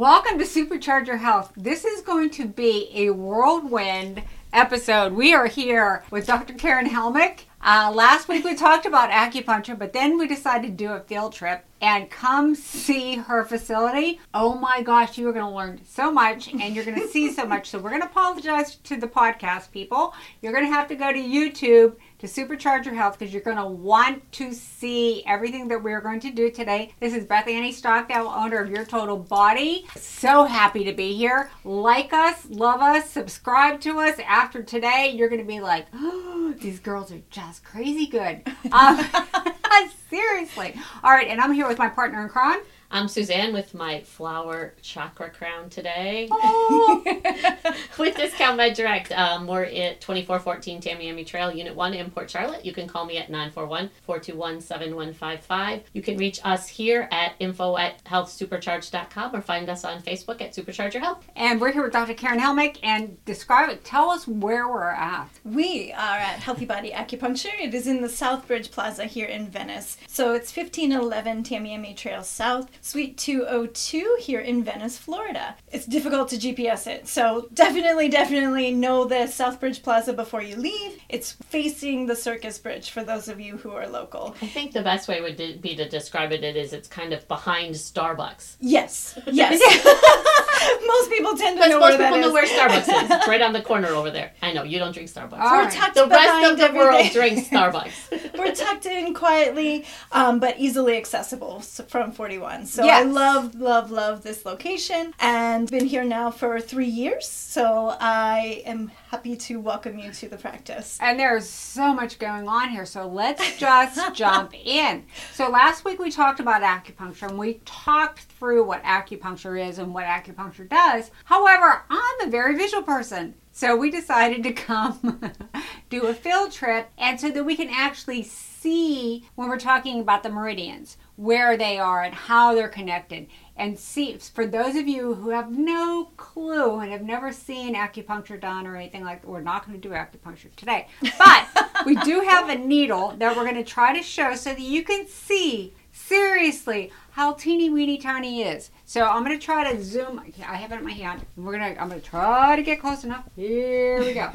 Welcome to Supercharge Your Health. This is going to be a whirlwind episode. We are here with Dr. Karen Helmick. Uh, last week we talked about acupuncture, but then we decided to do a field trip and come see her facility. Oh my gosh, you are going to learn so much and you're going to see so much. So we're going to apologize to the podcast people. You're going to have to go to YouTube to supercharge your health because you're going to want to see everything that we're going to do today. This is Beth Annie Stockdale, owner of Your Total Body. So happy to be here. Like us, love us, subscribe to us. After today, you're going to be like, oh, these girls are just crazy good. Um, seriously. All right, and I'm here with my partner in crime. I'm Suzanne with my flower chakra crown today. Oh. with Discount Med Direct. Um, we're at 2414 Tamiami Trail, Unit 1 in Port Charlotte. You can call me at 941 421 7155. You can reach us here at info at healthsupercharge.com or find us on Facebook at Supercharge Your Health. And we're here with Dr. Karen Helmick and describe it. Tell us where we're at. We are at Healthy Body Acupuncture. It is in the Southbridge Plaza here in Venice. So it's 1511 Tamiami Trail South. Suite 202 here in Venice, Florida. It's difficult to GPS it, so definitely, definitely know the Southbridge Plaza before you leave. It's facing the Circus Bridge for those of you who are local. I think the best way would be to describe it is it's kind of behind Starbucks. Yes, yes. most people tend to know most where people know where Starbucks is. It's right on the corner over there. I know you don't drink Starbucks. All We're right. tucked the rest of the world drinks Starbucks. We're tucked in quietly, um, but easily accessible from 41. So yes. I love, love, love this location, and been here now for three years. So I am happy to welcome you to the practice. And there's so much going on here, so let's just jump in. So last week we talked about acupuncture, and we talked through what acupuncture is and what acupuncture does. However, I'm a very visual person. So we decided to come do a field trip and so that we can actually see when we're talking about the meridians where they are and how they're connected and see for those of you who have no clue and have never seen acupuncture done or anything like that, we're not going to do acupuncture today but we do have a needle that we're going to try to show so that you can see seriously how teeny weeny tiny is. So I'm gonna try to zoom. I have it in my hand. We're gonna. I'm gonna try to get close enough. Here we go.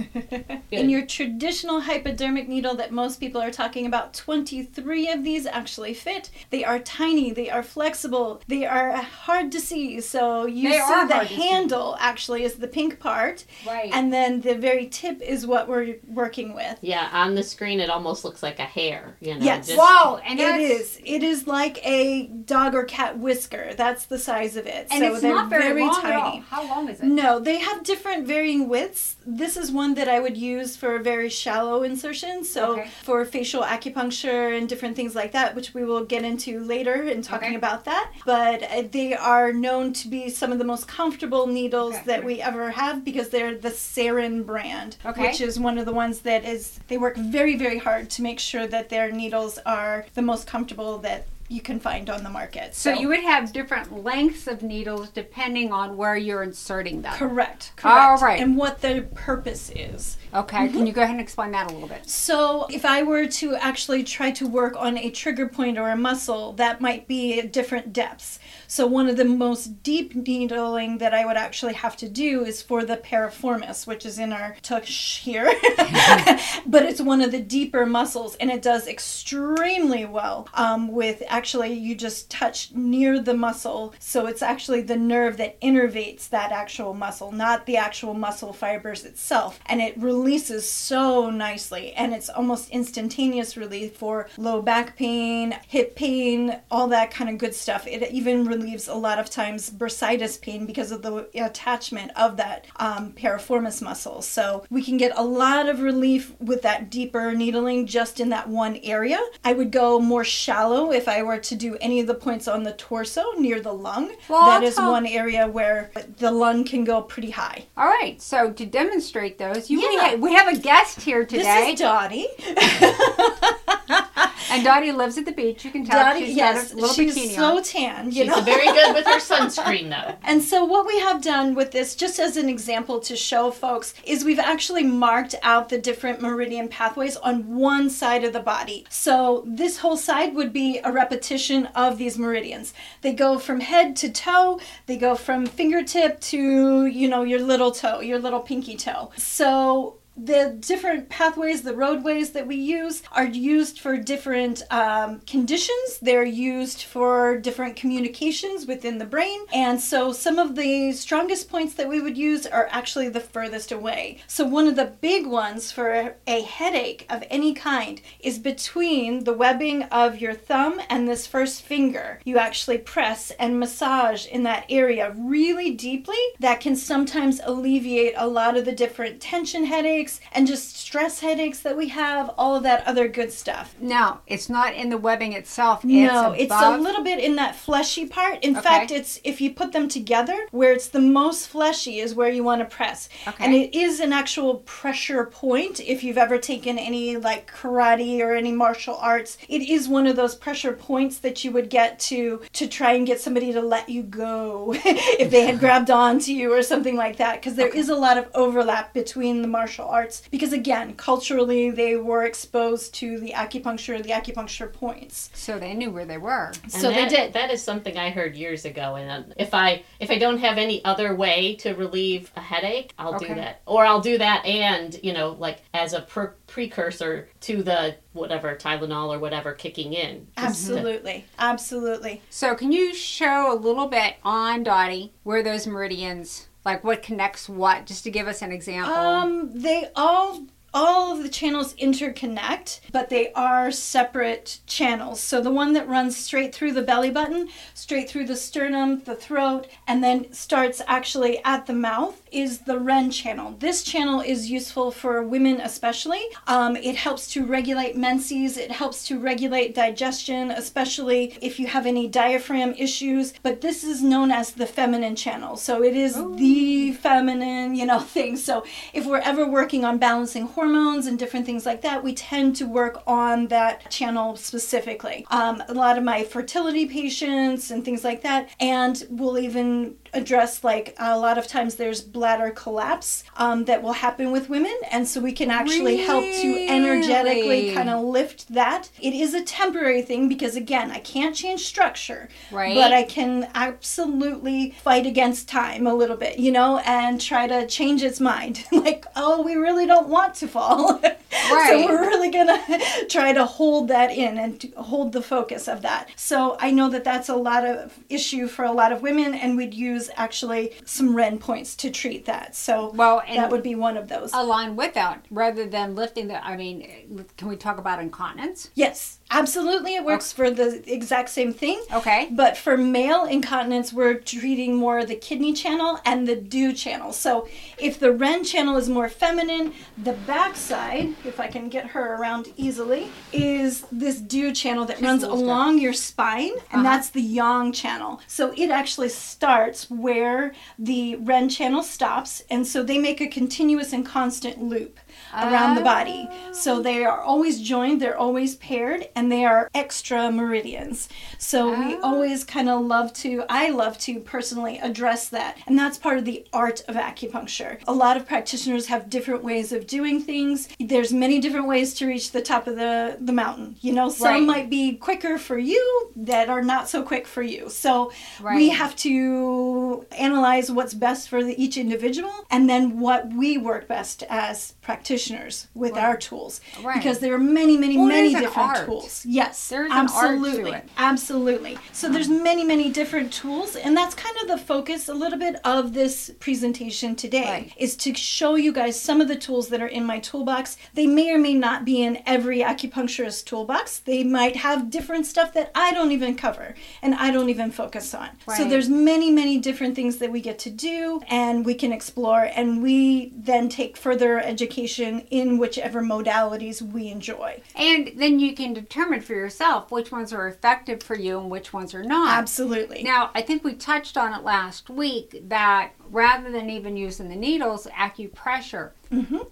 in your traditional hypodermic needle that most people are talking about, 23 of these actually fit. They are tiny. They are flexible. They are hard to see. So you they see the handle actually is the pink part, right? And then the very tip is what we're working with. Yeah, on the screen it almost looks like a hair. You know. Yes. Just... Wow. And it is. It is like a dog or cat whisker. That's the size of it. And so it's they're not very, very long tiny. How long is it? No, they have different varying widths. This is one that I would use for a very shallow insertions. So okay. for facial acupuncture and different things like that, which we will get into later in talking okay. about that. But uh, they are known to be some of the most comfortable needles okay. that we ever have because they're the Seirin brand, which is one of the ones that is they work very very hard to make sure that their needles are the most comfortable that you can find on the market. So, so, you would have different lengths of needles depending on where you're inserting them. Correct. Correct. All right. And what the purpose is. Okay. Mm-hmm. Can you go ahead and explain that a little bit? So if I were to actually try to work on a trigger point or a muscle, that might be different depths. So one of the most deep needling that I would actually have to do is for the piriformis, which is in our tush here. but it's one of the deeper muscles and it does extremely well um, with actually you just touch near the muscle. So it's actually the nerve that innervates that actual muscle, not the actual muscle fibers itself. And it releases so nicely and it's almost instantaneous relief for low back pain, hip pain, all that kind of good stuff. It even relieves a lot of times bursitis pain because of the attachment of that um, piriformis muscle. So we can get a lot of relief with that deeper needling just in that one area. I would go more shallow if I were to do any of the points on the torso near the lung. Well, that is one area where the lung can go pretty high. All right. So to demonstrate those, you yeah. we have a guest here today. This is Dottie. And Dottie lives at the beach. You can tell Dottie, she's yes, got a little she's bikini so on. tan. You She's know, very good with her sunscreen, though. And so, what we have done with this, just as an example to show folks, is we've actually marked out the different meridian pathways on one side of the body. So, this whole side would be a repetition of these meridians. They go from head to toe, they go from fingertip to, you know, your little toe, your little pinky toe. So, the different pathways, the roadways that we use, are used for different um, conditions. They're used for different communications within the brain. And so some of the strongest points that we would use are actually the furthest away. So, one of the big ones for a headache of any kind is between the webbing of your thumb and this first finger. You actually press and massage in that area really deeply. That can sometimes alleviate a lot of the different tension headaches and just stress headaches that we have, all of that other good stuff. No, it's not in the webbing itself. No, it's, it's a little bit in that fleshy part. In Okay. fact, it's if you put them together, where it's the most fleshy is where you want to press. Okay. And it is an actual pressure point. If you've ever taken any like karate or any martial arts, it is one of those pressure points that you would get to to try and get somebody to let you go if they had grabbed onto you or something like that. Because there is a lot of overlap between the martial arts. Because again, culturally, they were exposed to the acupuncture, the acupuncture points. so they knew where they were. And So they did. That is something I heard years ago. And uh, if I if I don't have any other way to relieve a headache, I'll Okay. do that. Or I'll do that, and you know, like as a pre- precursor to the whatever Tylenol or whatever kicking in. Just to- Absolutely. Absolutely. So can you show a little bit on Dottie where those meridians, like what connects what, just to give us an example? Um, they all all of the channels interconnect, but they are separate channels. So the one that runs straight through the belly button, straight through the sternum, the throat, and then starts actually at the mouth is the Ren channel. This channel is useful for women especially. Um, it helps to regulate menses. It helps to regulate digestion, especially if you have any diaphragm issues. But this is known as the feminine channel. So it is the feminine, you know, thing. So if we're ever working on balancing hormones and different things like that, we tend to work on that channel specifically. Um, a lot of my fertility patients and things like that, and we'll even address like a lot of times there's bladder collapse um, that will happen with women, and so we can actually help to energetically kind of lift that. It is a temporary thing because again, I can't change structure, Right. But I can absolutely fight against time a little bit, you know, and try to change its mind. like, oh, we really don't want to fall. Right. so we're really to try to hold that in and hold the focus of that. So I know that that's a lot of issue for a lot of women, and we'd use actually some REN points to treat that. So Well, that would be one of those. Align with that rather than lifting the. I mean, can we talk about incontinence? yes, absolutely. It works for the exact same thing. Okay. But for male incontinence, we're treating more the kidney channel and the Du channel. So if the Ren channel is more feminine, the backside, if I can get her around easily, is this Du channel that runs a little along your spine, and Uh-huh. that's the yang channel. So it actually starts where the Ren channel stops, and so they make a continuous and constant loop around the ah. body. So they are always joined, they're always paired, and they are extra meridians. So we Oh. always kind of love to, I love to personally address that. And that's part of the art of acupuncture. A lot of practitioners have different ways of doing things. There's many different ways to reach the top of the, the mountain. You know, some Right. might be quicker for you that are not so quick for you. So we have to analyze what's best for the, each individual and then what we work best as practitioners with Right. our tools. Right. Because there are many, many, Well, many different tools. Yes. There's an art to absolutely. Absolutely. So there's many, many different tools, and that's kind of the focus a little bit of this presentation today Right. is to show you guys some of the tools that are in my toolbox. They may or may not be in every acupuncturist toolbox. They might have different stuff that I don't even cover and I don't even focus on. So there's many, many different things that we get to do and we can explore and we then take further education in whichever modalities we enjoy. And then you can determine for yourself which ones are effective for you and which ones are not. Absolutely. Now, I think we touched on it last week that rather than even using the needles, acupressure.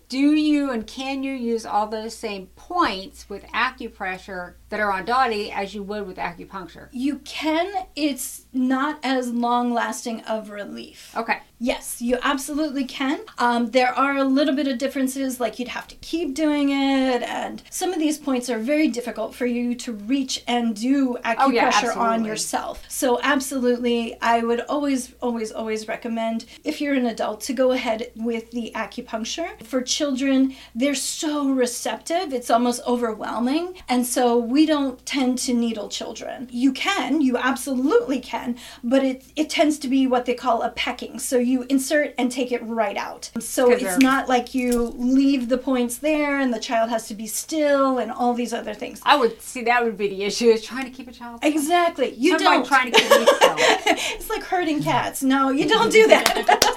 Do you and can you use all those same points with acupressure that are on Dottie as you would with acupuncture? You can, it's not as long lasting of relief. Okay. Yes, you absolutely can. Um, there are a little bit of differences, like you'd have to keep doing it, and some of these points are very difficult for you to reach and do acupressure Oh, yeah, on yourself. So, absolutely, I would always, always, always recommend if you're an adult to go ahead with the acupuncture. For children, they're so receptive, it's almost overwhelming, and so we don't tend to needle children. You can, you absolutely can, but it, it tends to be what they call a pecking. So, you insert and take it right out. So it's not like you leave the points there and the child has to be still and all these other things. I would see that would be the issue is trying to keep a child. Exactly. You Somebody don't. trying to keep me still. it's like herding cats. No, you don't do that.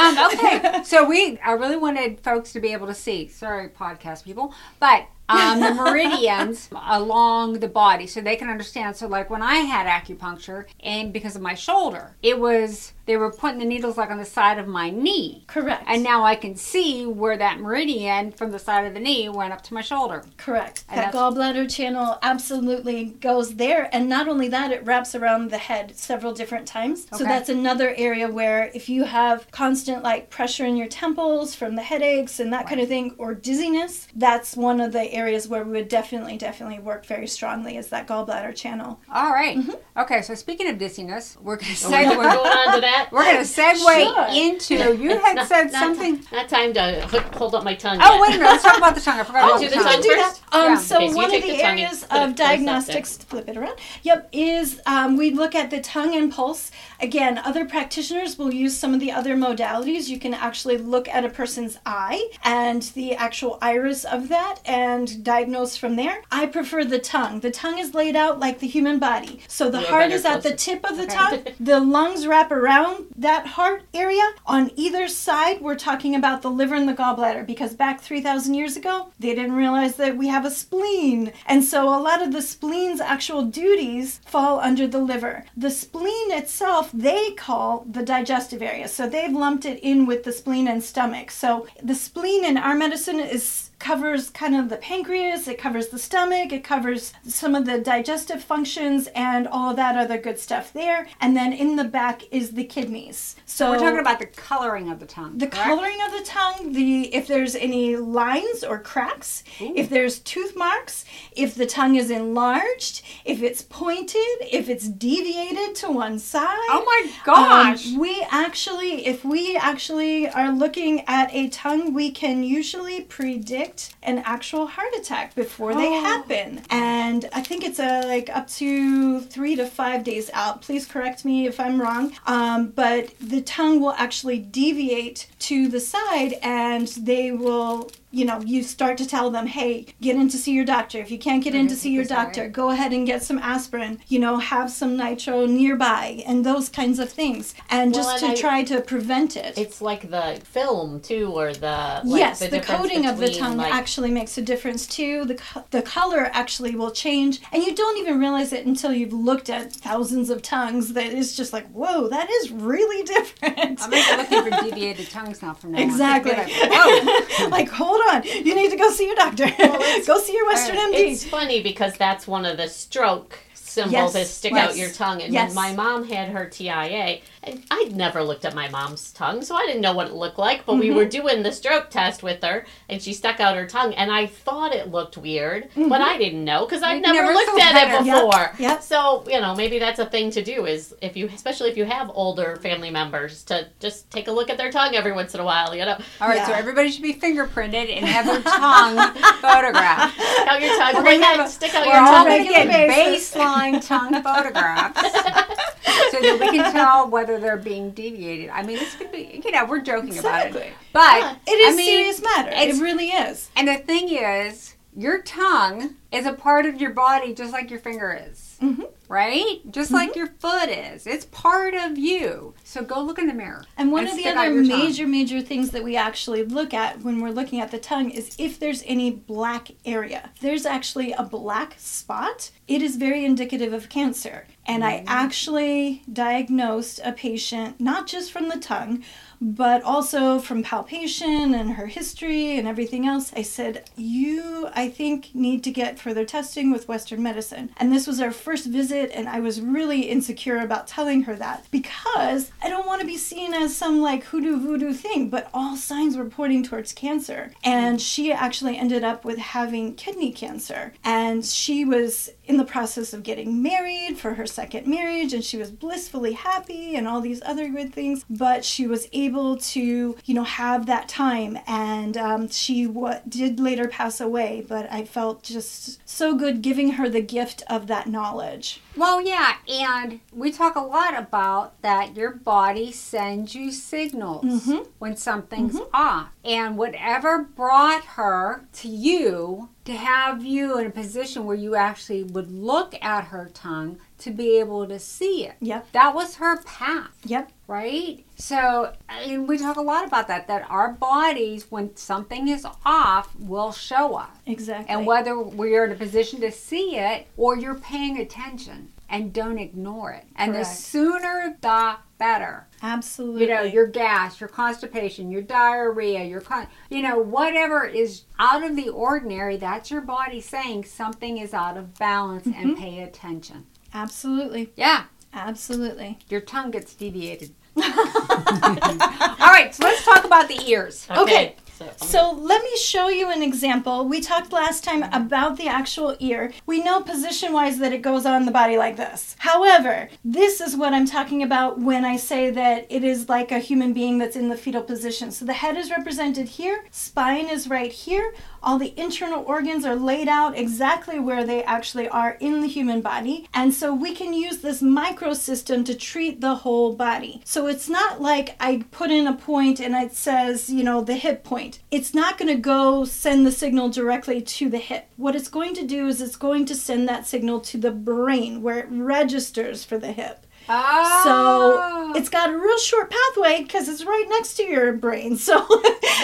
um, okay, so we I really wanted folks to be able to see. Sorry, podcast people, but um, the meridians along the body, so they can understand. So, like when I had acupuncture, and because of my shoulder, it was they were putting the needles like on the side of my knee, Correct. and now I can see where that meridian from the side of the knee went up to my shoulder. Correct. And that gallbladder channel absolutely goes there. And not only that, it wraps around the head several different times. So that's another area where if you have constant like pressure in your temples from the headaches and that kind of thing, or dizziness, that's one of the areas where we would definitely, definitely work very strongly is that gallbladder channel. All right. Mm-hmm. Okay, so speaking of dizziness, we're gonna We're going on to that. We're gonna segue Sure. into. You had Not- said not something. ti- not time to hold up my tongue. Oh wait a minute. Let's talk about the tongue. I forgot Oh, about do the tongue. do that. first? Um, Yeah. So Okay, so one of the, the areas of close up there. diagnostics, flip it around. Yep, is um, we look at the tongue and pulse. Again, other practitioners will use some of the other modalities. You can actually look at a person's eye and the actual iris of that and diagnose from there. I prefer the tongue. The tongue is laid out like the human body. So the Yeah, heart is at the tip of the Okay. tongue. The lungs wrap around that heart area. On either side, we're talking about the liver and the gallbladder because back 3,000 years ago, they didn't realize that we have a spleen. And so a lot of the spleen's actual duties fall under the liver. The spleen itself, they call the digestive area. So they've lumped it in with the spleen and stomach. So the spleen in our medicine is covers kind of the pancreas, it covers the stomach, it covers some of the digestive functions and all of that other good stuff there. And then in the back is the kidneys. So We're talking about the coloring of the tongue. the correct? coloring of the tongue, the if there's any lines or cracks, if there's tooth marks, if the tongue is enlarged, if it's pointed, if it's deviated to one side. Oh my Um, gosh. we actually, if we actually are looking at a tongue, we can usually predict an actual heart attack before they Oh. happen. And I think it's a, like up to three to five days out. Please correct me if I'm wrong. Um, but the tongue will actually deviate to the side and they will you know, you start to tell them, hey, get in to see your doctor. If you can't get in to see your doctor, go ahead and get some aspirin. You know, have some nitro nearby and those kinds of things. And Well, just and to I- try to prevent it. It's like the film too, or the like yes, the, the, difference coating of the tongue like, actually makes a difference too. The, co- the color actually will change, and you don't even realize it until you've looked at thousands of tongues that it's just like, whoa, that is really different. I'm looking for deviated tongues now from now on. Exactly. Be like, Whoa. like, hold on, you need to go see your doctor. it's- go see your Western uh, MD. It's funny because that's one of the stroke symbols Yes, is stick yes, out your tongue. And yes. when my mom had her TIA, I'd never looked at my mom's tongue, so I didn't know what it looked like. But Mm-hmm. we were doing the stroke test with her, and she stuck out her tongue, and I thought it looked weird, but I didn't know because I'd never, never looked looked at at it it. Yep, before. yep. So you know, maybe that's a thing to do is if you, especially if you have older family members, to just take a look at their tongue every once in a while. You know, All right, so everybody should be fingerprinted and have their tongue photographed. stick out your tongue. We're Bring gonna that, stick out We're your all tongue. going to get baseline tongue photographs so that we can tell whether they're being deviated. I mean, this could be, you know, we're joking about it. But It is I mean, serious matter. It really is. And the thing is, your tongue is a part of your body just like your finger is. Mhm. Right? Just like mm-hmm. your foot is. It's part of you. So go look in the mirror. And one of the other tongue. major, major things that we actually look at when we're looking at the tongue is if there's any black area. If there's actually a black spot, it is very indicative of cancer. And I mm-hmm. actually diagnosed a patient not just from the tongue, but also from palpation and her history and everything else. I said, You, I think, need to get further testing with Western medicine. And this was our first visit, and I was really insecure about telling her that because I don't want to be seen as some like hoodoo voodoo thing, but all signs were pointing towards cancer. And she actually ended up with having kidney cancer. And she was in the process of getting married for her second marriage, and she was blissfully happy and all these other good things, but she was able to, you know, have that time. And um, she what did later pass away, but I felt just so good giving her the gift of that knowledge. Well, yeah, and we talk a lot about that your body sends you signals Mhm. when something's off. And whatever brought her to you to have you in a position where you actually would look at her tongue to be able to see it. Yep. That was her path Yep. right? So, and we talk a lot about that, that our bodies, when something is off, will show us. Exactly. And whether we're in a position to see it or you're paying attention and don't ignore it. And the sooner the better. Absolutely. You know, your gas, your constipation, your diarrhea, your con- you know, whatever is out of the ordinary, that's your body saying something is out of balance and Mm-hmm. pay attention. Absolutely. Yeah, Absolutely. your tongue gets deviated. All right, so let's talk about the ears. Okay. So, So let me show you an example. We talked last time about the actual ear. We know position wise that it goes on the body like this. However, this is what I'm talking about when I say that it is like a human being that's in the fetal position. So the head is represented here, spine is right here. All the internal organs are laid out exactly where they actually are in the human body. And so we can use this microsystem to treat the whole body. So it's not like I put in a point and it says, you know, the hip point. It's not going to go send the signal directly to the hip. What it's going to do is it's going to send that signal to the brain where it registers for the hip. Oh. So it's got a real short pathway because it's right next to your brain. So,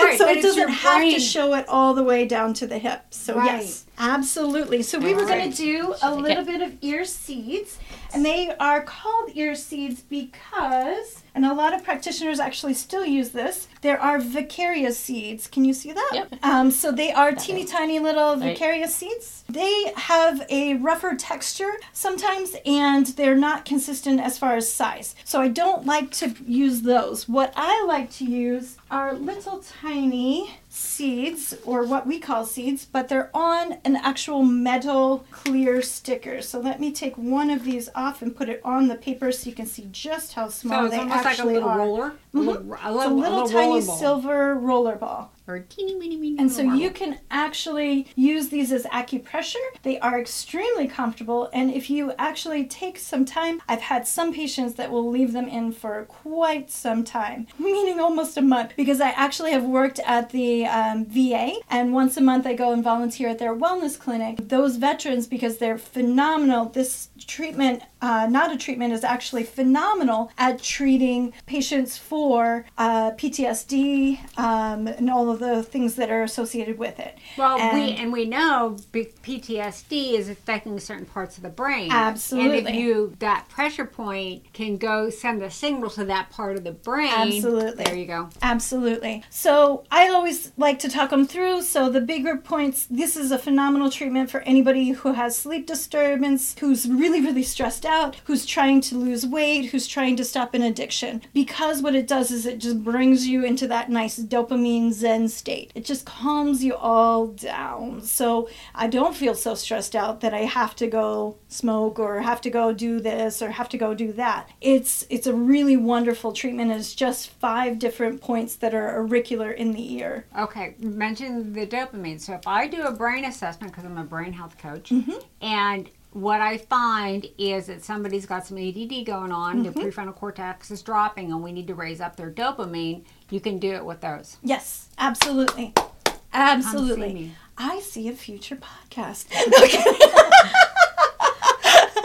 Right, so it doesn't have brain. to show it all the way down to the hip. So Right. yes, absolutely. So we were going to do a little bit of ear seeds, and they are called ear seeds because, and a lot of practitioners actually still use this. There are Vaccaria seeds. Can you see that? Yep. Um, so they are teeny tiny little Right. Vaccaria seeds. They have a rougher texture sometimes, and they're not consistent as far as size. So I don't like to use those. What I like to use are little tiny seeds, or what we call seeds, but they're on an actual metal clear sticker. So let me take one of these off and put it on the paper so you can see just how small So it's they almost like a actually little are. roller. Mm-hmm. A little, a It's a little, little, tiny roller silver roller ball. Or teeny, weeny, weeny And so you can actually use these as acupressure. They are extremely comfortable. And if you actually take some time, I've had some patients that will leave them in for quite some time, meaning almost a month, because I actually have worked at the um, VA. And once a month, I go and volunteer at their wellness clinic. Those veterans, because they're phenomenal, this treatment, uh, not a treatment, is actually phenomenal at treating patients for uh, PTSD um, and all of the things that are associated with it. Well, we And- and we know PTSD is affecting certain parts of the brain. Absolutely. And if you that pressure point can go send a signal to that part of the brain. Absolutely. There you go. Absolutely. So I always like to talk them through. So the bigger points, this is a phenomenal treatment for anybody who has sleep disturbance, who's really, really stressed out, who's trying to lose weight, who's trying to stop an addiction. Because what it does is it just brings you into that nice dopamine zen state. It just calms you all down. So I don't feel so stressed out that I have to go smoke or have to go do this or have to go do that. It's it's a really wonderful treatment. It's just five different points that are auricular in the ear. Okay, mention the dopamine. So if I do a brain assessment because I'm a brain health coach, mm-hmm. and what I find is that somebody's got some ADD going on, their mm-hmm. prefrontal cortex is dropping, and we need to raise up their dopamine. You can do it with those. Yes, absolutely. See Absolutely. me. I see a future podcast.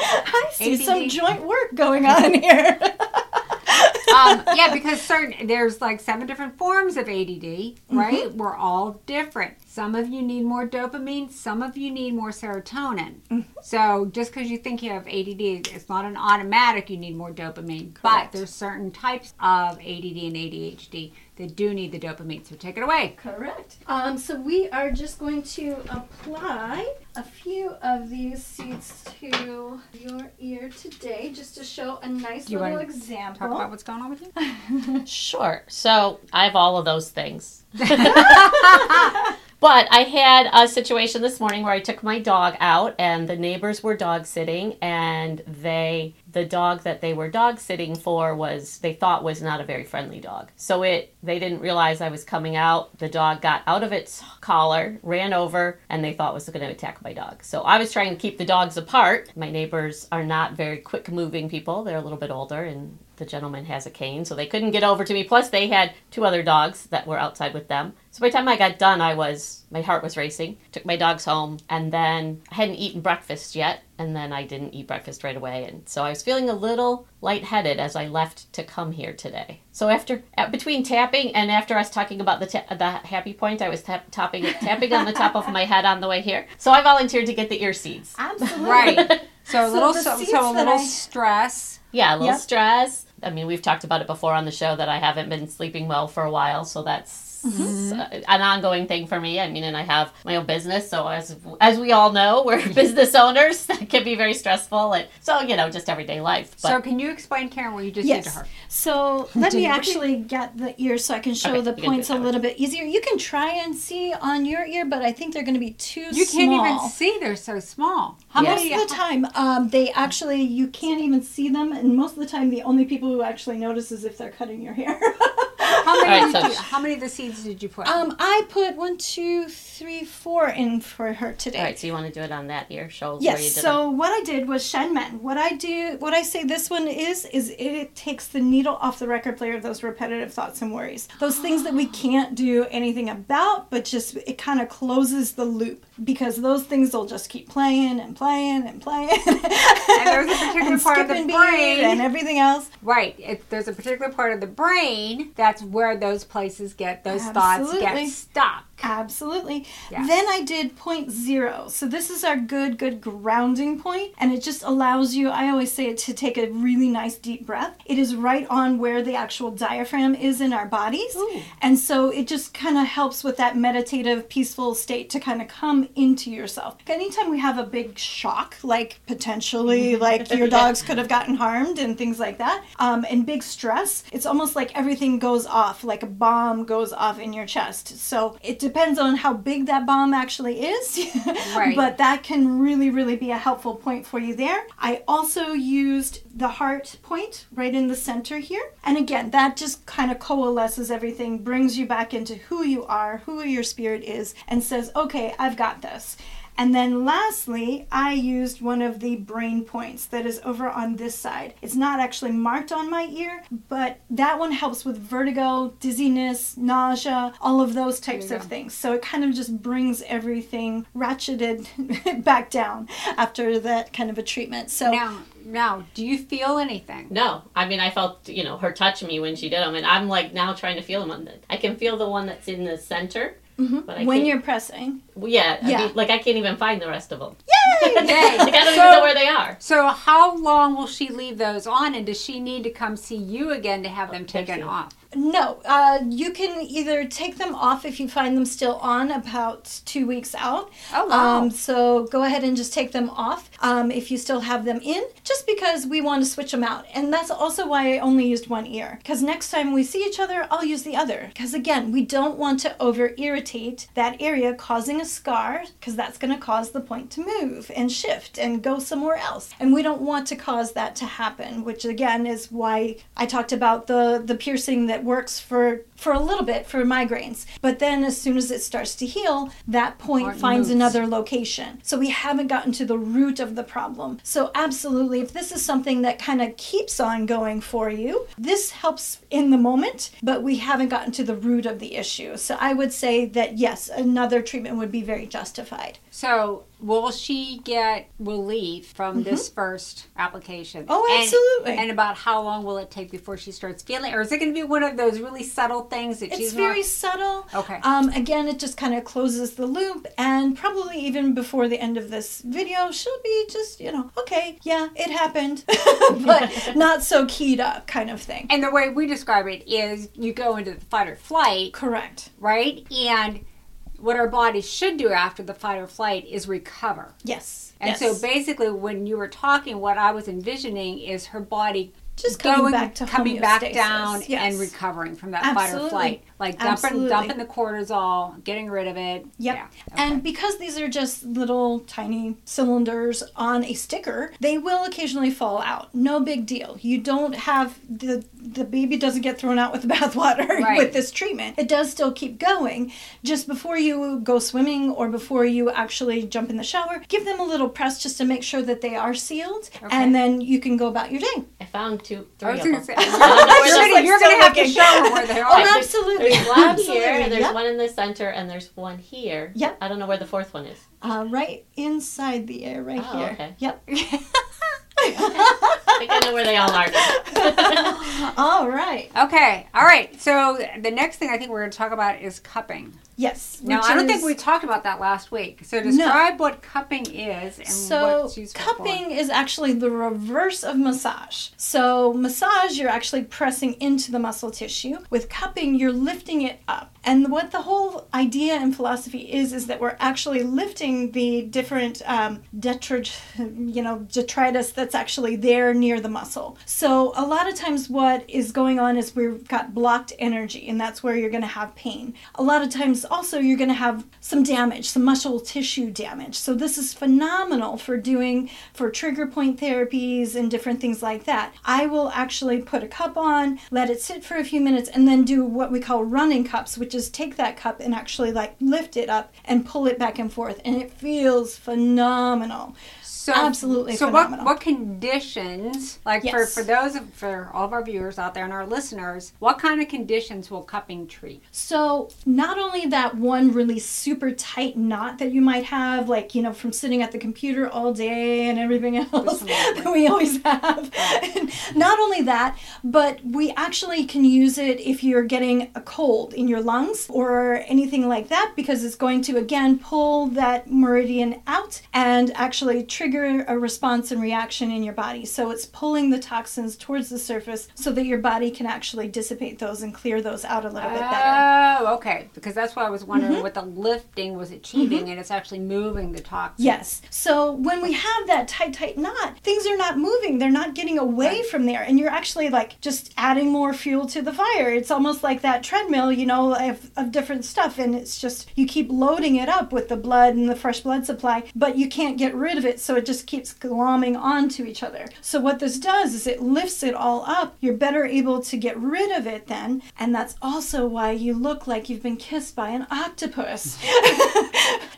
I see some joint work going on here. um, yeah, because certain there's like seven different forms of ADD, right? We're all different. Some of you need more dopamine, some of you need more serotonin. Mm-hmm. So just because you think you have ADD, it's not an automatic you need more dopamine. But there's certain types of ADD and ADHD that do need the dopamine. So take it away. Correct. Um, so we are just going to apply a few of these seeds to your ear today, just to show a nice Do you little wanna example. Talk about what's going on with you. Sure. So I have all of those things. but I had a situation this morning where I took my dog out and the neighbors were dog sitting and they the dog that they were dog sitting for was they thought was not a very friendly dog. So it they didn't realize I was coming out. The dog got out of its collar, ran over, and they thought was going to attack my dog. So I was trying to keep the dogs apart. My neighbors are not very quick moving people. They're a little bit older and the gentleman has a cane, so they couldn't get over to me. Plus, they had two other dogs that were outside with them. So by the time I got done, I was my heart was racing. Took my dogs home, and then I hadn't eaten breakfast yet, and then I didn't eat breakfast right away, and so I was feeling a little lightheaded as I left to come here today. So after between tapping and after us talking about the ta- the happy point, I was tap- tapping tapping on the top of my head on the way here. So I volunteered to get the ear seeds. Absolutely. Right. So a So little the so, so a little I- stress. Yeah, a little Yep. stress. I mean, we've talked about it before on the show that I haven't been sleeping well for a while, so that's Mm-hmm. uh, an ongoing thing for me. I mean, and I have my own business, so as as we all know, we're business owners. That can be very stressful, and so you know, just everyday life. But so can you explain, Karen, what you just did Yes. to her? So let me actually get the ear so I can show Okay, the you can do points a little bit easier. You can try and see on your ear, but I think they're going to be too You small. can't even see; they're so small. How Yes. Most of the time, um, they actually you can't even see them, and most of the time, the only people who actually notice is if they're cutting your hair. How many? All right, did so- you, how many of the seeds did you put? um, I put one, two, three, four in for her today. all right, so you want to do it on that ear? Show us where you Yes. So what I did was Shenmen. What I do, what I say this one is, is it takes the needle off the record player of those repetitive thoughts and worries, those things that we can't do anything about, but just it kind of closes the loop because those things will just keep playing and playing and playing. And there's a particular part of the brain- and everything else. Right. It, there's a particular part of the brain that's where those places get those thoughts get stuck. Absolutely. Then I did point zero. So this is our good, good grounding point, and it just allows you, I always say it to take a really nice deep breath. It is right on where the actual diaphragm is in our bodies. Ooh. And so it just kind of helps with that meditative, peaceful state to kind of come into yourself. Anytime we have a big shock, like potentially like your dogs could have gotten harmed and things like that, um, and big stress, it's almost like everything goes off, like a bomb goes off in your chest. So it depends on how big that bomb actually is. Right. but that can really, really be a helpful point for you there. I also used the heart point right in the center here. And again, that just kind of coalesces everything, brings you back into who you are, who your spirit is, and says, okay, I've got this. And then lastly, I used one of the brain points that is over on this side. It's not actually marked on my ear, but that one helps with vertigo, dizziness, nausea, all of those types of go. things. So it kind of just brings everything ratcheted back down after that kind of a treatment. So Now, now, do you feel anything? No, I mean I felt you know her touch me when she did them, and I'm like now trying to feel them. On the I can feel the one that's in the center, Mm-hmm. but I when you're pressing, well, yeah, I Yeah. mean, like I can't even find the rest of them. yay! like I don't even know where they are. So, how long will she leave those on, and does she need to come see you again to have them taken off? No, uh, you can either take them off if you find them still on about two weeks out. Oh, wow. Um, so go ahead and just take them off um, if you still have them in, just because we want to switch them out. And that's also why I only used one ear. Because next time we see each other, I'll use the other. Because again, we don't want to over irritate that area, causing a scar, because that's going to cause the point to move and shift and go somewhere else. And we don't want to cause that to happen, which again is why I talked about the, the piercing that works for, for a little bit for migraines. But then as soon as it starts to heal, that point Or it finds moves. another location. So we haven't gotten to the root of the problem. So, absolutely, if this is something that kind of keeps on going for you, this helps in the moment, but we haven't gotten to the root of the issue. So, I would say that yes, another treatment would be very justified. So, will she get relief from this first application? Mm-hmm. Oh, And- absolutely. And, about how long will it take before she starts feeling, or is it going to be one of those really subtle things that It's she's very not? subtle. Okay. Um, again, it just kind of closes the loop, and probably even before the end of this video, she'll be just, you know, okay, yeah, it happened, but not so keyed up, kind of thing. And the way we describe it is, you go into the fight or flight, Correct. right? And what our body should do after the fight or flight is recover. Yes. And yes. so basically, when you were talking, what I was envisioning is her body Just coming going back to coming back down Yes. and recovering from that fight or flight, like dumping Absolutely. dumping the cortisol, getting rid of it. Yep. Yeah. Okay. And because these are just little tiny cylinders on a sticker, they will occasionally fall out. No big deal. You don't have the the baby doesn't get thrown out with the bathwater Right. with this treatment. It does still keep going. Just before you go swimming or before you actually jump in the shower, give them a little press just to make sure that they are sealed, Okay. and then you can go about your day. I found two, three of them. say, I don't know where you're gonna, like you're gonna have to looking. show where they oh, are. Oh, absolutely. There's one here, there's Yep. one in the center, and there's one here. Yep. I don't know where the fourth one is. Uh, right inside the air, right Oh, here. okay. Yep. I think I know where they all are now. All right. Okay, all right. So the next thing I think we're going to talk about is cupping. Yes. Now, I don't think we talked about that last week. So describe what cupping is and So, what's useful cupping is actually the reverse of massage. So, massage, you're actually pressing into the muscle tissue. With cupping, you're lifting it up. And what the whole idea and philosophy is, is that we're actually lifting the different um, detrit, you know, detritus that's actually there near the muscle. So, a lot of times, what is going on is we've got blocked energy, and that's where you're going to have pain. A lot of times, also, you're going to have some damage, some muscle tissue damage. So, this is phenomenal for doing for trigger point therapies and different things like that. I will actually put a cup on, let it sit for a few minutes, and then do what we call running cups, which is take that cup and actually like lift it up and pull it back and forth. And it feels phenomenal. So Absolutely So what phenomenal. what conditions like for Yes. for those for all of our viewers out there and our listeners, what kind of conditions will cupping treat? So, not only that one really super tight knot that you might have, like, you know, from sitting at the computer all day and everything else that we always have. not only that, but we actually can use it if you're getting a cold in your lungs or anything like that, because it's going to, again, pull that meridian out and actually trigger a response and reaction in your body. So, it's pulling the toxins towards the surface so that your body can actually dissipate those and clear those out a little bit better. Oh, okay. Because that's why I was wondering mm-hmm. what the lifting was achieving, mm-hmm. and it's actually moving the toxins. Yes. So when we have that tight, tight knot, things are not moving. They're not getting away from there. And you're actually like just adding more fuel to the fire. It's almost like that treadmill, you know, of, of different stuff. And it's just, you keep loading it up with the blood and the fresh blood supply, but you can't get rid of it. So it just keeps glomming onto each other. So what this does is it lifts it all up. You're better able to get rid of it then. And that's also why you look like you've been kissed by an octopus.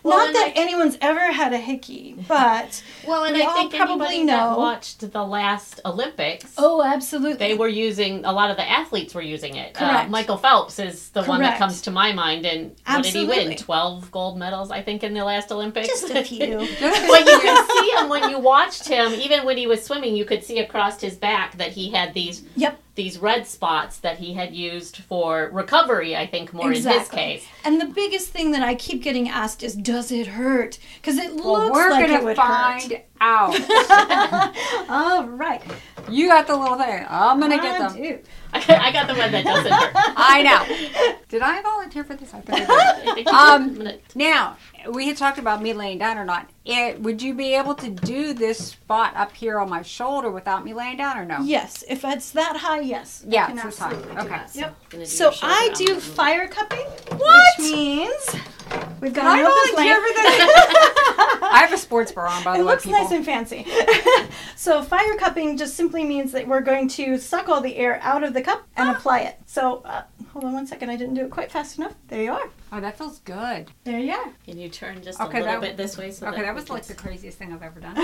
Well, Not that I- anyone's ever had a hickey, but Well, and We I all think probably know- that watched the last Olympics, oh, absolutely. they were using a lot of the athletes were using it. Uh, Correct. Michael Phelps is the one that comes to my mind, and what did he Absolutely. win? Twelve gold medals, I think, in the last Olympics. just a few. but you could see him when you watched him. Even when he was swimming, you could see across his back that he had these Yep. these red spots that he had used for recovery. I think more in his case. And the biggest thing that I keep getting asked is, does it hurt? Because it Well, looks we're like it gonna would find out. All right. you got the little thing. I'm gonna get them. do. I got the one that doesn't hurt. I know. Did I volunteer for this? I think I did. Um, Now, we had talked about me laying down or not. It, would you be able to do this spot up here on my shoulder without me laying down or no? Yes, if it's that high, yes. Yeah, it's this high. Okay. that. Yep. gonna So. I I'm do gonna- fire cupping, What? which means we've got Can I an open volunteer flame. for this? I have a sports bra on, by the It way, It looks people. nice and fancy. so fire cupping just simply means that we're going to suck all the air out of the cup and apply it. So uh, hold on one second, I didn't do it quite fast enough. There you are. Oh, that feels good. There you are. Can you turn just Okay, a little that- bit this way? So Okay, that we was like the craziest thing I've ever done.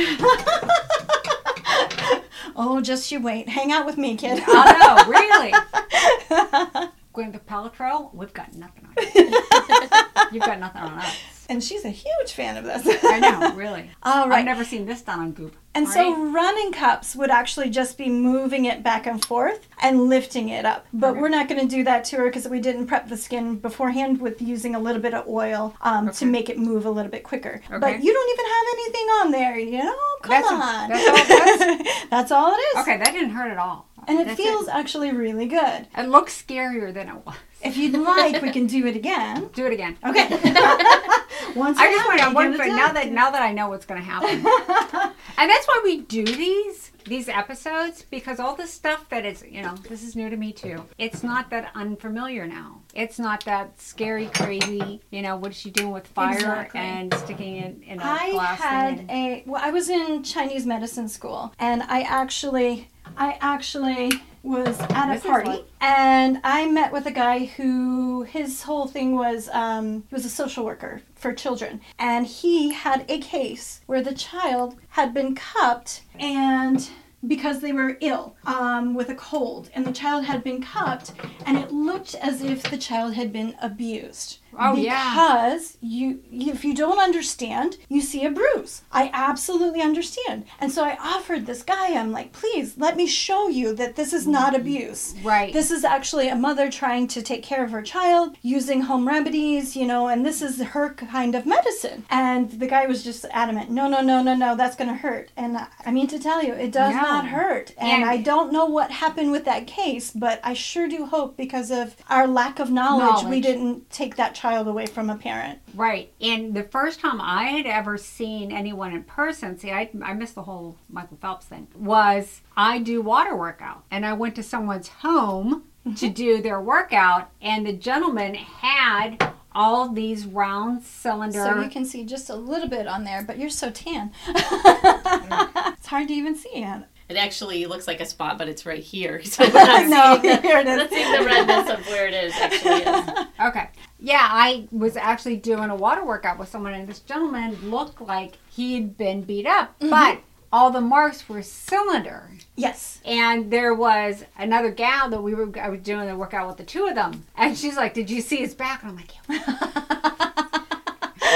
oh, just you wait. Hang out with me, kid. oh no, really? Gwyneth Paltrow, we've got nothing on you. You've got nothing on us. and she's a huge fan of this. I know, really. All I've never seen this done on Goop. And All so running cups would actually just be moving it back and forth and lifting it up. But Okay. we're not going to do that to her because we didn't prep the skin beforehand with using a little bit of oil um, to make it move a little bit quicker. Okay. But you don't even have anything on there, you know? Come That's- on. that's all That's all it is. Okay, that didn't hurt at all. And it That's feels actually really good. It looks scarier than it was. If you'd like, we can do it again. Do it again. Okay. Once I just want to one give it but to now that now that I know what's going to happen, and that's why we do these these episodes because all the stuff that is you know this is new to me too. It's not that unfamiliar now. It's not that scary, crazy. You know what is she doing with fire Exactly. and sticking it in a I glass had thing? a well, I was in Chinese medicine school, and I actually, I actually was at This a is party, and I met with a guy who his whole thing was um, he was a social worker for children, and he had a case where the child had been cupped and. Because they were ill um, with a cold, and the child had been cupped, and it looked as if the child had been abused. Oh, yeah. because you if you don't understand you see a bruise i absolutely understand and so i offered this guy i'm like please let me show you that this is not abuse Right. this is actually a mother trying to take care of her child using home remedies you know and this is her kind of medicine and the guy was just adamant no no no no no that's going to hurt and I- i mean to tell you it does No. not hurt and, And- i don't know what happened with that case but i sure do hope because of our lack of knowledge. we didn't take that child away from a parent Right. And the first time I had ever seen anyone in person, see, I, I missed the whole Michael Phelps thing, was I do water workout. And I went to someone's home to mm-hmm. do their workout, and the gentleman had all these round cylinder. So you can see just a little bit on there, but you're so tan. it's hard to even see it. It actually looks like a spot, but it's right here. So we're not no, seeing the, here it is. not seeing the redness of where it is actually is. Okay. Yeah, I was actually doing a water workout with someone, and this gentleman looked like he'd been beat up, mm-hmm. but all the marks were cylinder. Yes. And there was another gal that we were I was doing the workout with the two of them, and she's like, "Did you see his back?" And I'm like, "Yeah."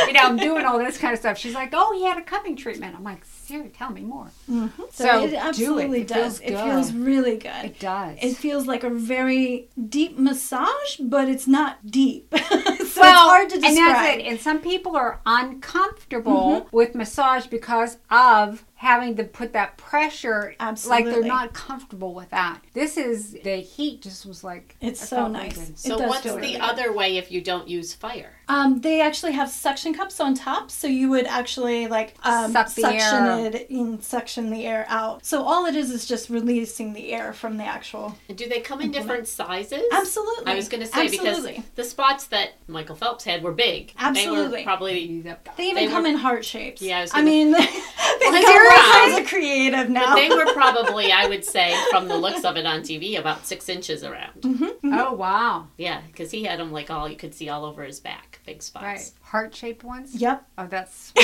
you know, I'm doing all this kind of stuff. She's like, "Oh, he had a cupping treatment." I'm like, "Siri, tell me more." Mm-hmm. So, So it do it. absolutely It does. feels It feels really good. It does. It feels like a very deep massage, but it's not deep. so it's well, hard to and describe. Mm-hmm. that's it. And some people are uncomfortable with massage because of having to put that pressure. Absolutely. like they're not comfortable with that. This is the heat. Just was like It's so nice. good. It So does what's feel the really good. other way if you don't use fire? Um, they actually have suction cups on top, so you would actually like um, Suck the suction air. it and suction the air out. So all it is is just releasing the air from the actual. And do they come in different sizes? Absolutely. I was going to say Absolutely. because the spots that Michael Phelps had were big. They Absolutely. were probably They even They come were- in heart shapes. Yeah, I I mean, they Well, come they're all kinds of creative but now. they were probably I would say from the looks of it on TV about six inches around. Mm-hmm. Oh wow! Yeah, because he had them like all you could see all over his back, big spots. Right, heart shaped ones. Yep. Oh, that's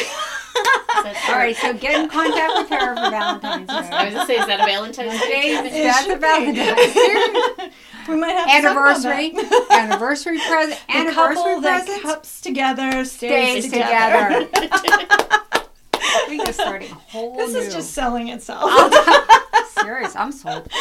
That's all right. So get in contact with her for Valentine's Day. I was Day. gonna say, is that a Valentine's Day? James, treatment? It that's should a be. Valentine's we might have to talk about anniversary. that. anniversary present. The Anniversary couple that presents. cups together stays, Stays together. together. we just starting a whole This new. is just selling itself. serious. I'm sold.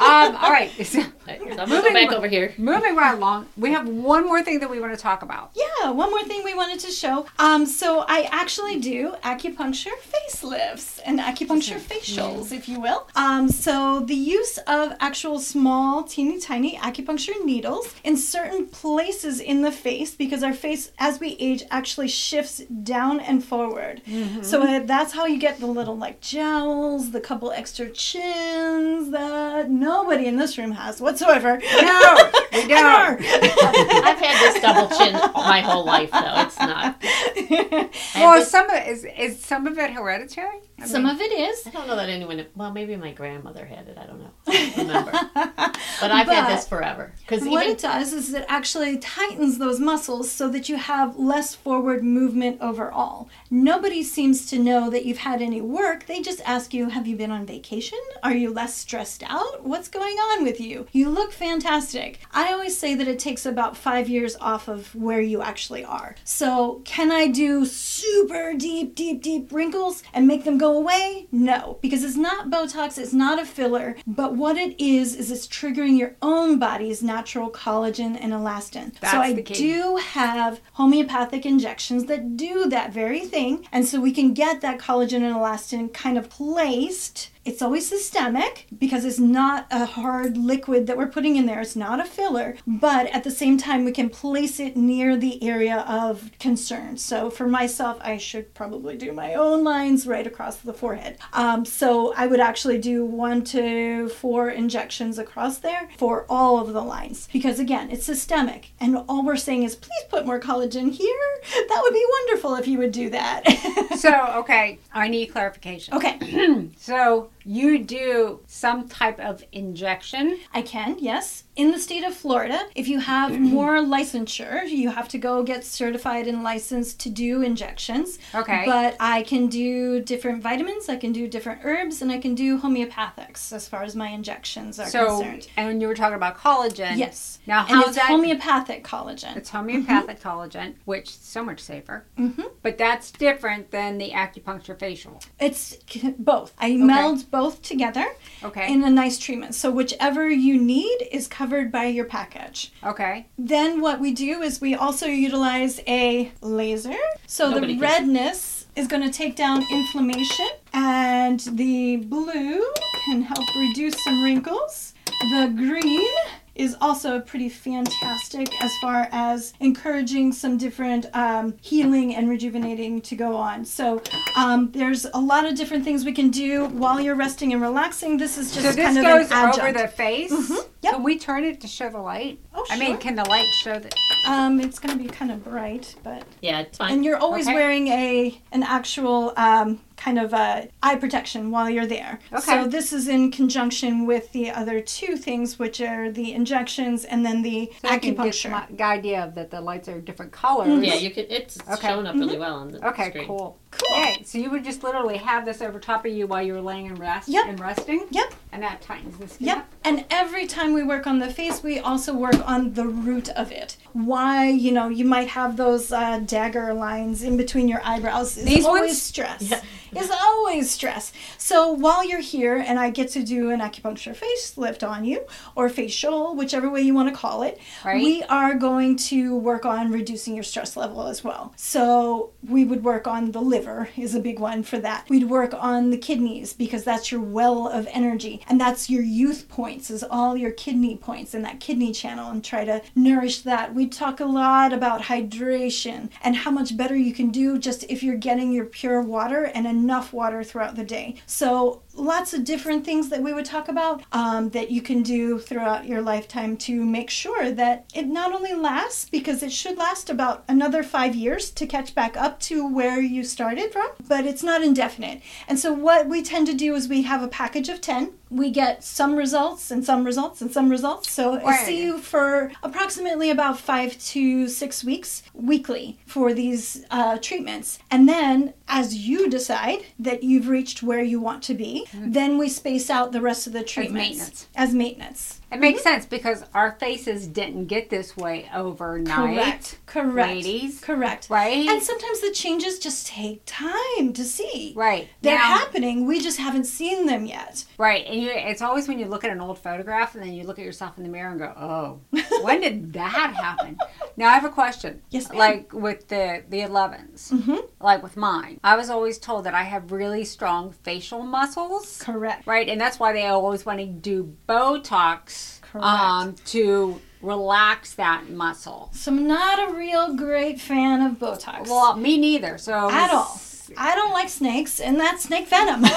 Um, all right. So, Right, so I'm Moving back over here. moving right along, we have one more thing that we want to talk about. Yeah, one more thing we wanted to show. Um, so I actually do acupuncture facelifts and acupuncture facials, if you will. Um, so the use of actual small, teeny tiny acupuncture needles in certain places in the face, because our face, as we age, actually shifts down and forward. So uh, that's how you get the little like jowls, the couple extra chins that nobody in this room has whatsoever. No, we don't. I've had this double chin my whole life, though. It's not. Well, some of it is is some of it hereditary. I Some mean, of it is. I don't know that anyone. Well, maybe my grandmother had it. I don't know. I don't remember. but I've had this forever. Because What even it does is it actually tightens those muscles so that you have less forward movement overall. Nobody seems to know that you've had any work. They just ask you, Have you been on vacation? Are you less stressed out? What's going on with you? You look fantastic. I always say that it takes about five years off of where you actually are. So, can I do super deep, deep, deep wrinkles and make them go away? No, because it's not Botox, it's not a filler, but what it is, is it's triggering your own body's natural collagen and elastin. That's so I do have homeopathic injections that do that very thing, and so we can get that collagen and elastin kind of placed. It's always systemic because it's not a hard liquid that we're putting in there. It's not a filler, but at the same time, we can place it near the area of concern. So for myself, I should probably do my own lines right across the forehead. Um, so I would actually do one to four injections across there for all of the lines because again, it's systemic. And all we're saying is, please put more collagen here. That would be wonderful if you would do that. So okay, I need clarification. okay. So you do some type of injection. I can, yes. In the state of Florida, if you have more licensure, you have to go get certified and licensed to do injections. Okay. But I can do different vitamins, I can do different herbs, and I can do homeopathics as far as my injections are so concerned. and when you were talking about collagen. Yes. Now how's it's that? homeopathic collagen. it's homeopathic collagen, which is so much safer. hmm But that's different than the acupuncture facial. It's both. I meld both together Okay. in a nice treatment. So whichever you need is covered by your package. okay. Then what we do is we also utilize a laser. So Nobody the can- redness is going to take down inflammation and the blue can help reduce some wrinkles. The green is also pretty fantastic as far as encouraging some different um, healing and rejuvenating to go on. So um, there's a lot of different things we can do while you're resting and relaxing. This is just So this kind of goes an adjunct. over the face. Mhm. Yep. Can we turn it to show the light? Oh, sure. I mean, can the light show the? Um, it's going to be kind of bright, but yeah, it's fine. and you're always Okay. wearing a an actual um, kind of uh, eye protection while you're there. Okay. So this is in conjunction with the other two things, which are the injections and then the So I can get acupuncture. some the idea of that the lights are different colors. yeah, you could. It's Okay. showing up really well on the Okay, screen. cool. Cool. Yay. So you would just literally have this over top of you while you're laying and rest Yep. and resting? Yep. And that tightens the skin. Yep. And every time we work on the face, we also work on the root of it. Why, you know, you might have those uh, dagger lines in between your eyebrows. It's These always ones? stress. Yeah. It's always stress. So while you're here and I get to do an acupuncture facelift on you or facial, whichever way you want to call it, Right. we are going to work on reducing your stress level as well. So we would work on the liver is a big one for that. We'd work on the kidneys because that's your well of energy and that's your youth points is all your kidney points in that kidney channel and try to nourish that. We talk a lot about hydration and how much better you can do just if you're getting your pure water and enough water throughout the day. So lots of different things that we would talk about um, that you can do throughout your lifetime to make sure that it not only lasts because it should last about another five years to catch back up to where you started from but it's not indefinite. And so what we tend to do is we have a package of 10 we get some results and some results and some results. So i see you for approximately about five to six weeks weekly for these uh, treatments. And then as you decide that you've reached where you want to be then we space out the rest of the treatments maintenance. as maintenance It makes sense because our faces didn't get this way overnight. Correct. Correct. Ladies. Correct. Right? And sometimes the changes just take time to see. Right. They're Now- happening. We just haven't seen them yet. Right. And you it's always when you look at an old photograph and then you look at yourself in the mirror and go, Oh, when did that happen? Now I have a question. Yes, ma'am. Like with the the 11s, Mm-hmm. like with mine, I was always told that I have really strong facial muscles. Correct. Right, and that's why they always want to do Botox Correct. um, to relax that muscle. So I'm not a real great fan of Botox. Well, me neither. So At all. I don't like snakes, and that's snake venom.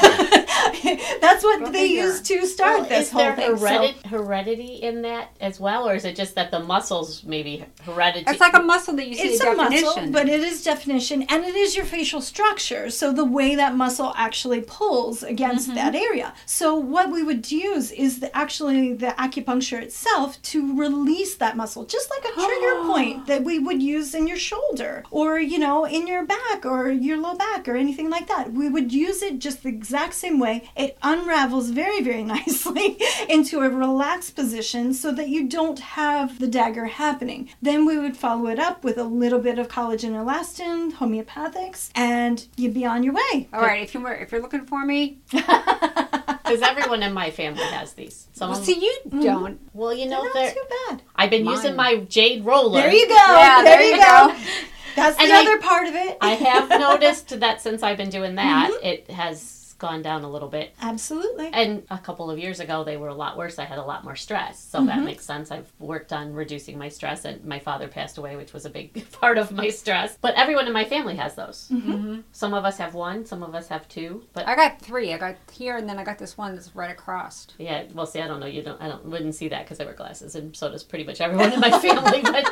that's what Go they figure. use to start Well, this is whole there thing. So- heredity in that as well, or is it just that the muscles maybe heredity? It's like a muscle that you see it's a a definition. muscle, but it is definition, and it is your facial structure. So the way that muscle actually pulls against Mm-hmm. that area. So what we would use is the, actually the acupuncture itself to release that muscle, just like a trigger point that we would use in your shoulder, or you know, in your back, or your low back, or anything like that. We would use it just the exact same way. It unravels very, very nicely into a relaxed position, so that you don't have the dagger happening. Then we would follow it up with a little bit of collagen elastin, homeopathics, and you'd be on your way. All right, if you were if you're looking for me, because everyone in my family has these. Some well, see you don't. well, you know, Not they're, too bad. I've been Mine. using my jade roller. There you go. Yeah, there, there you you go. go. That's the And I- other part of it. I have noticed that since I've been doing that, it has gone down a little bit. Absolutely. And a couple of years ago, they were a lot worse. I had a lot more stress. So Mm-hmm. that makes sense. I've worked on reducing my stress, and my father passed away, which was a big part of my stress. But everyone in my family has those. Mm-hmm. Some of us have one, some of us have two. But I got three. I got here, and then I got this one that's right across. yeah, well, see, I don't know. You don't, I don't, wouldn't see that because I wear glasses, and so does pretty much everyone in my family. But,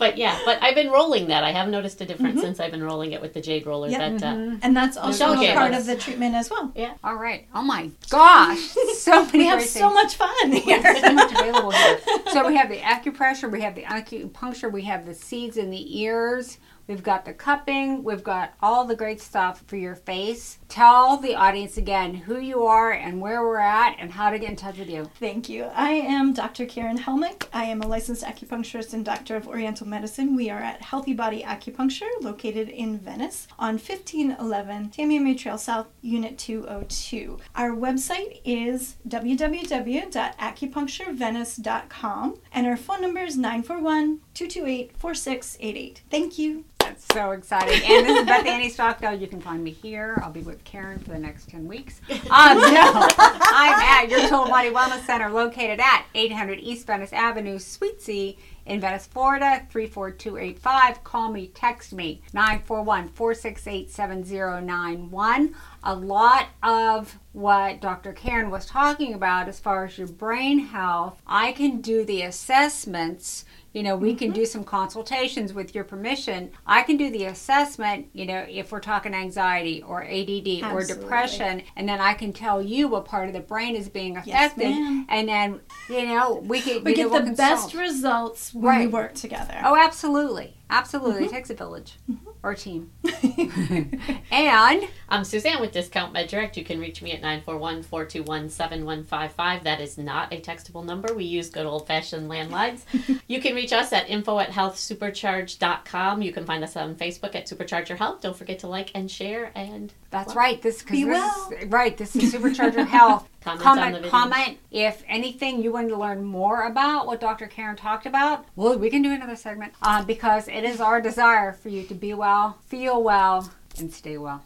but yeah, but I've been rolling that. I have noticed a difference since I've been rolling it with the jade roller. Yep. That uh, and that's also Okay. a part of the treatment as well. Yeah. All right. Oh my gosh, so many. We have great so things. much fun here. so much available here. So we have the acupressure, we have the acupuncture, we have the seeds in the ears, we've got the cupping, we've got all the great stuff for your face. Tell the audience again who you are and where we're at and how to get in touch with you. Thank you. I am Dr. Karen Helmick. I am a licensed acupuncturist and doctor of Oriental medicine. We are at Healthy Body Acupuncture, located in Venice on 1511 Tamiami Trail South, Unit 202. Our website is www.acupuncturevenice.com and our phone number is 941 228 4688. Thank you. So exciting. And this is Beth Annie Stockdale. You can find me here. I'll be with Karen for the next 10 weeks. Um, no, I'm at your Total Body Wellness Center located at 800 East Venice Avenue, Suite C in Venice, Florida, 34285. Call me, text me, 941 468 7091. A lot of what Dr. Karen was talking about as far as your brain health, I can do the assessments you know, we can mm-hmm. do some consultations with your permission. I can do the assessment, you know, if we're talking anxiety or ADD or depression, and then I can tell you what part of the brain is being affected. ma'am. and then, you know, we can We you know, get we'll the best results when we work together. Oh, absolutely. Absolutely. It mm-hmm. takes a village mm-hmm. Or team. and I'm Suzanne with Discount Med Direct. You can reach me at 941 421 7155. That is not a textable number. We use good old fashioned landlines. you can reach us at info at healthsupercharge.com. You can find us on Facebook at Supercharge Your Health. Don't forget to like and share and that's right. This, cause Be this well. is, right. This is Supercharge Your Health. Comment on the comment, comment. If anything you wanted to learn more about what Dr. Karen talked about, well, we can do another segment uh, because it is our desire for you to be well, feel well, and stay well.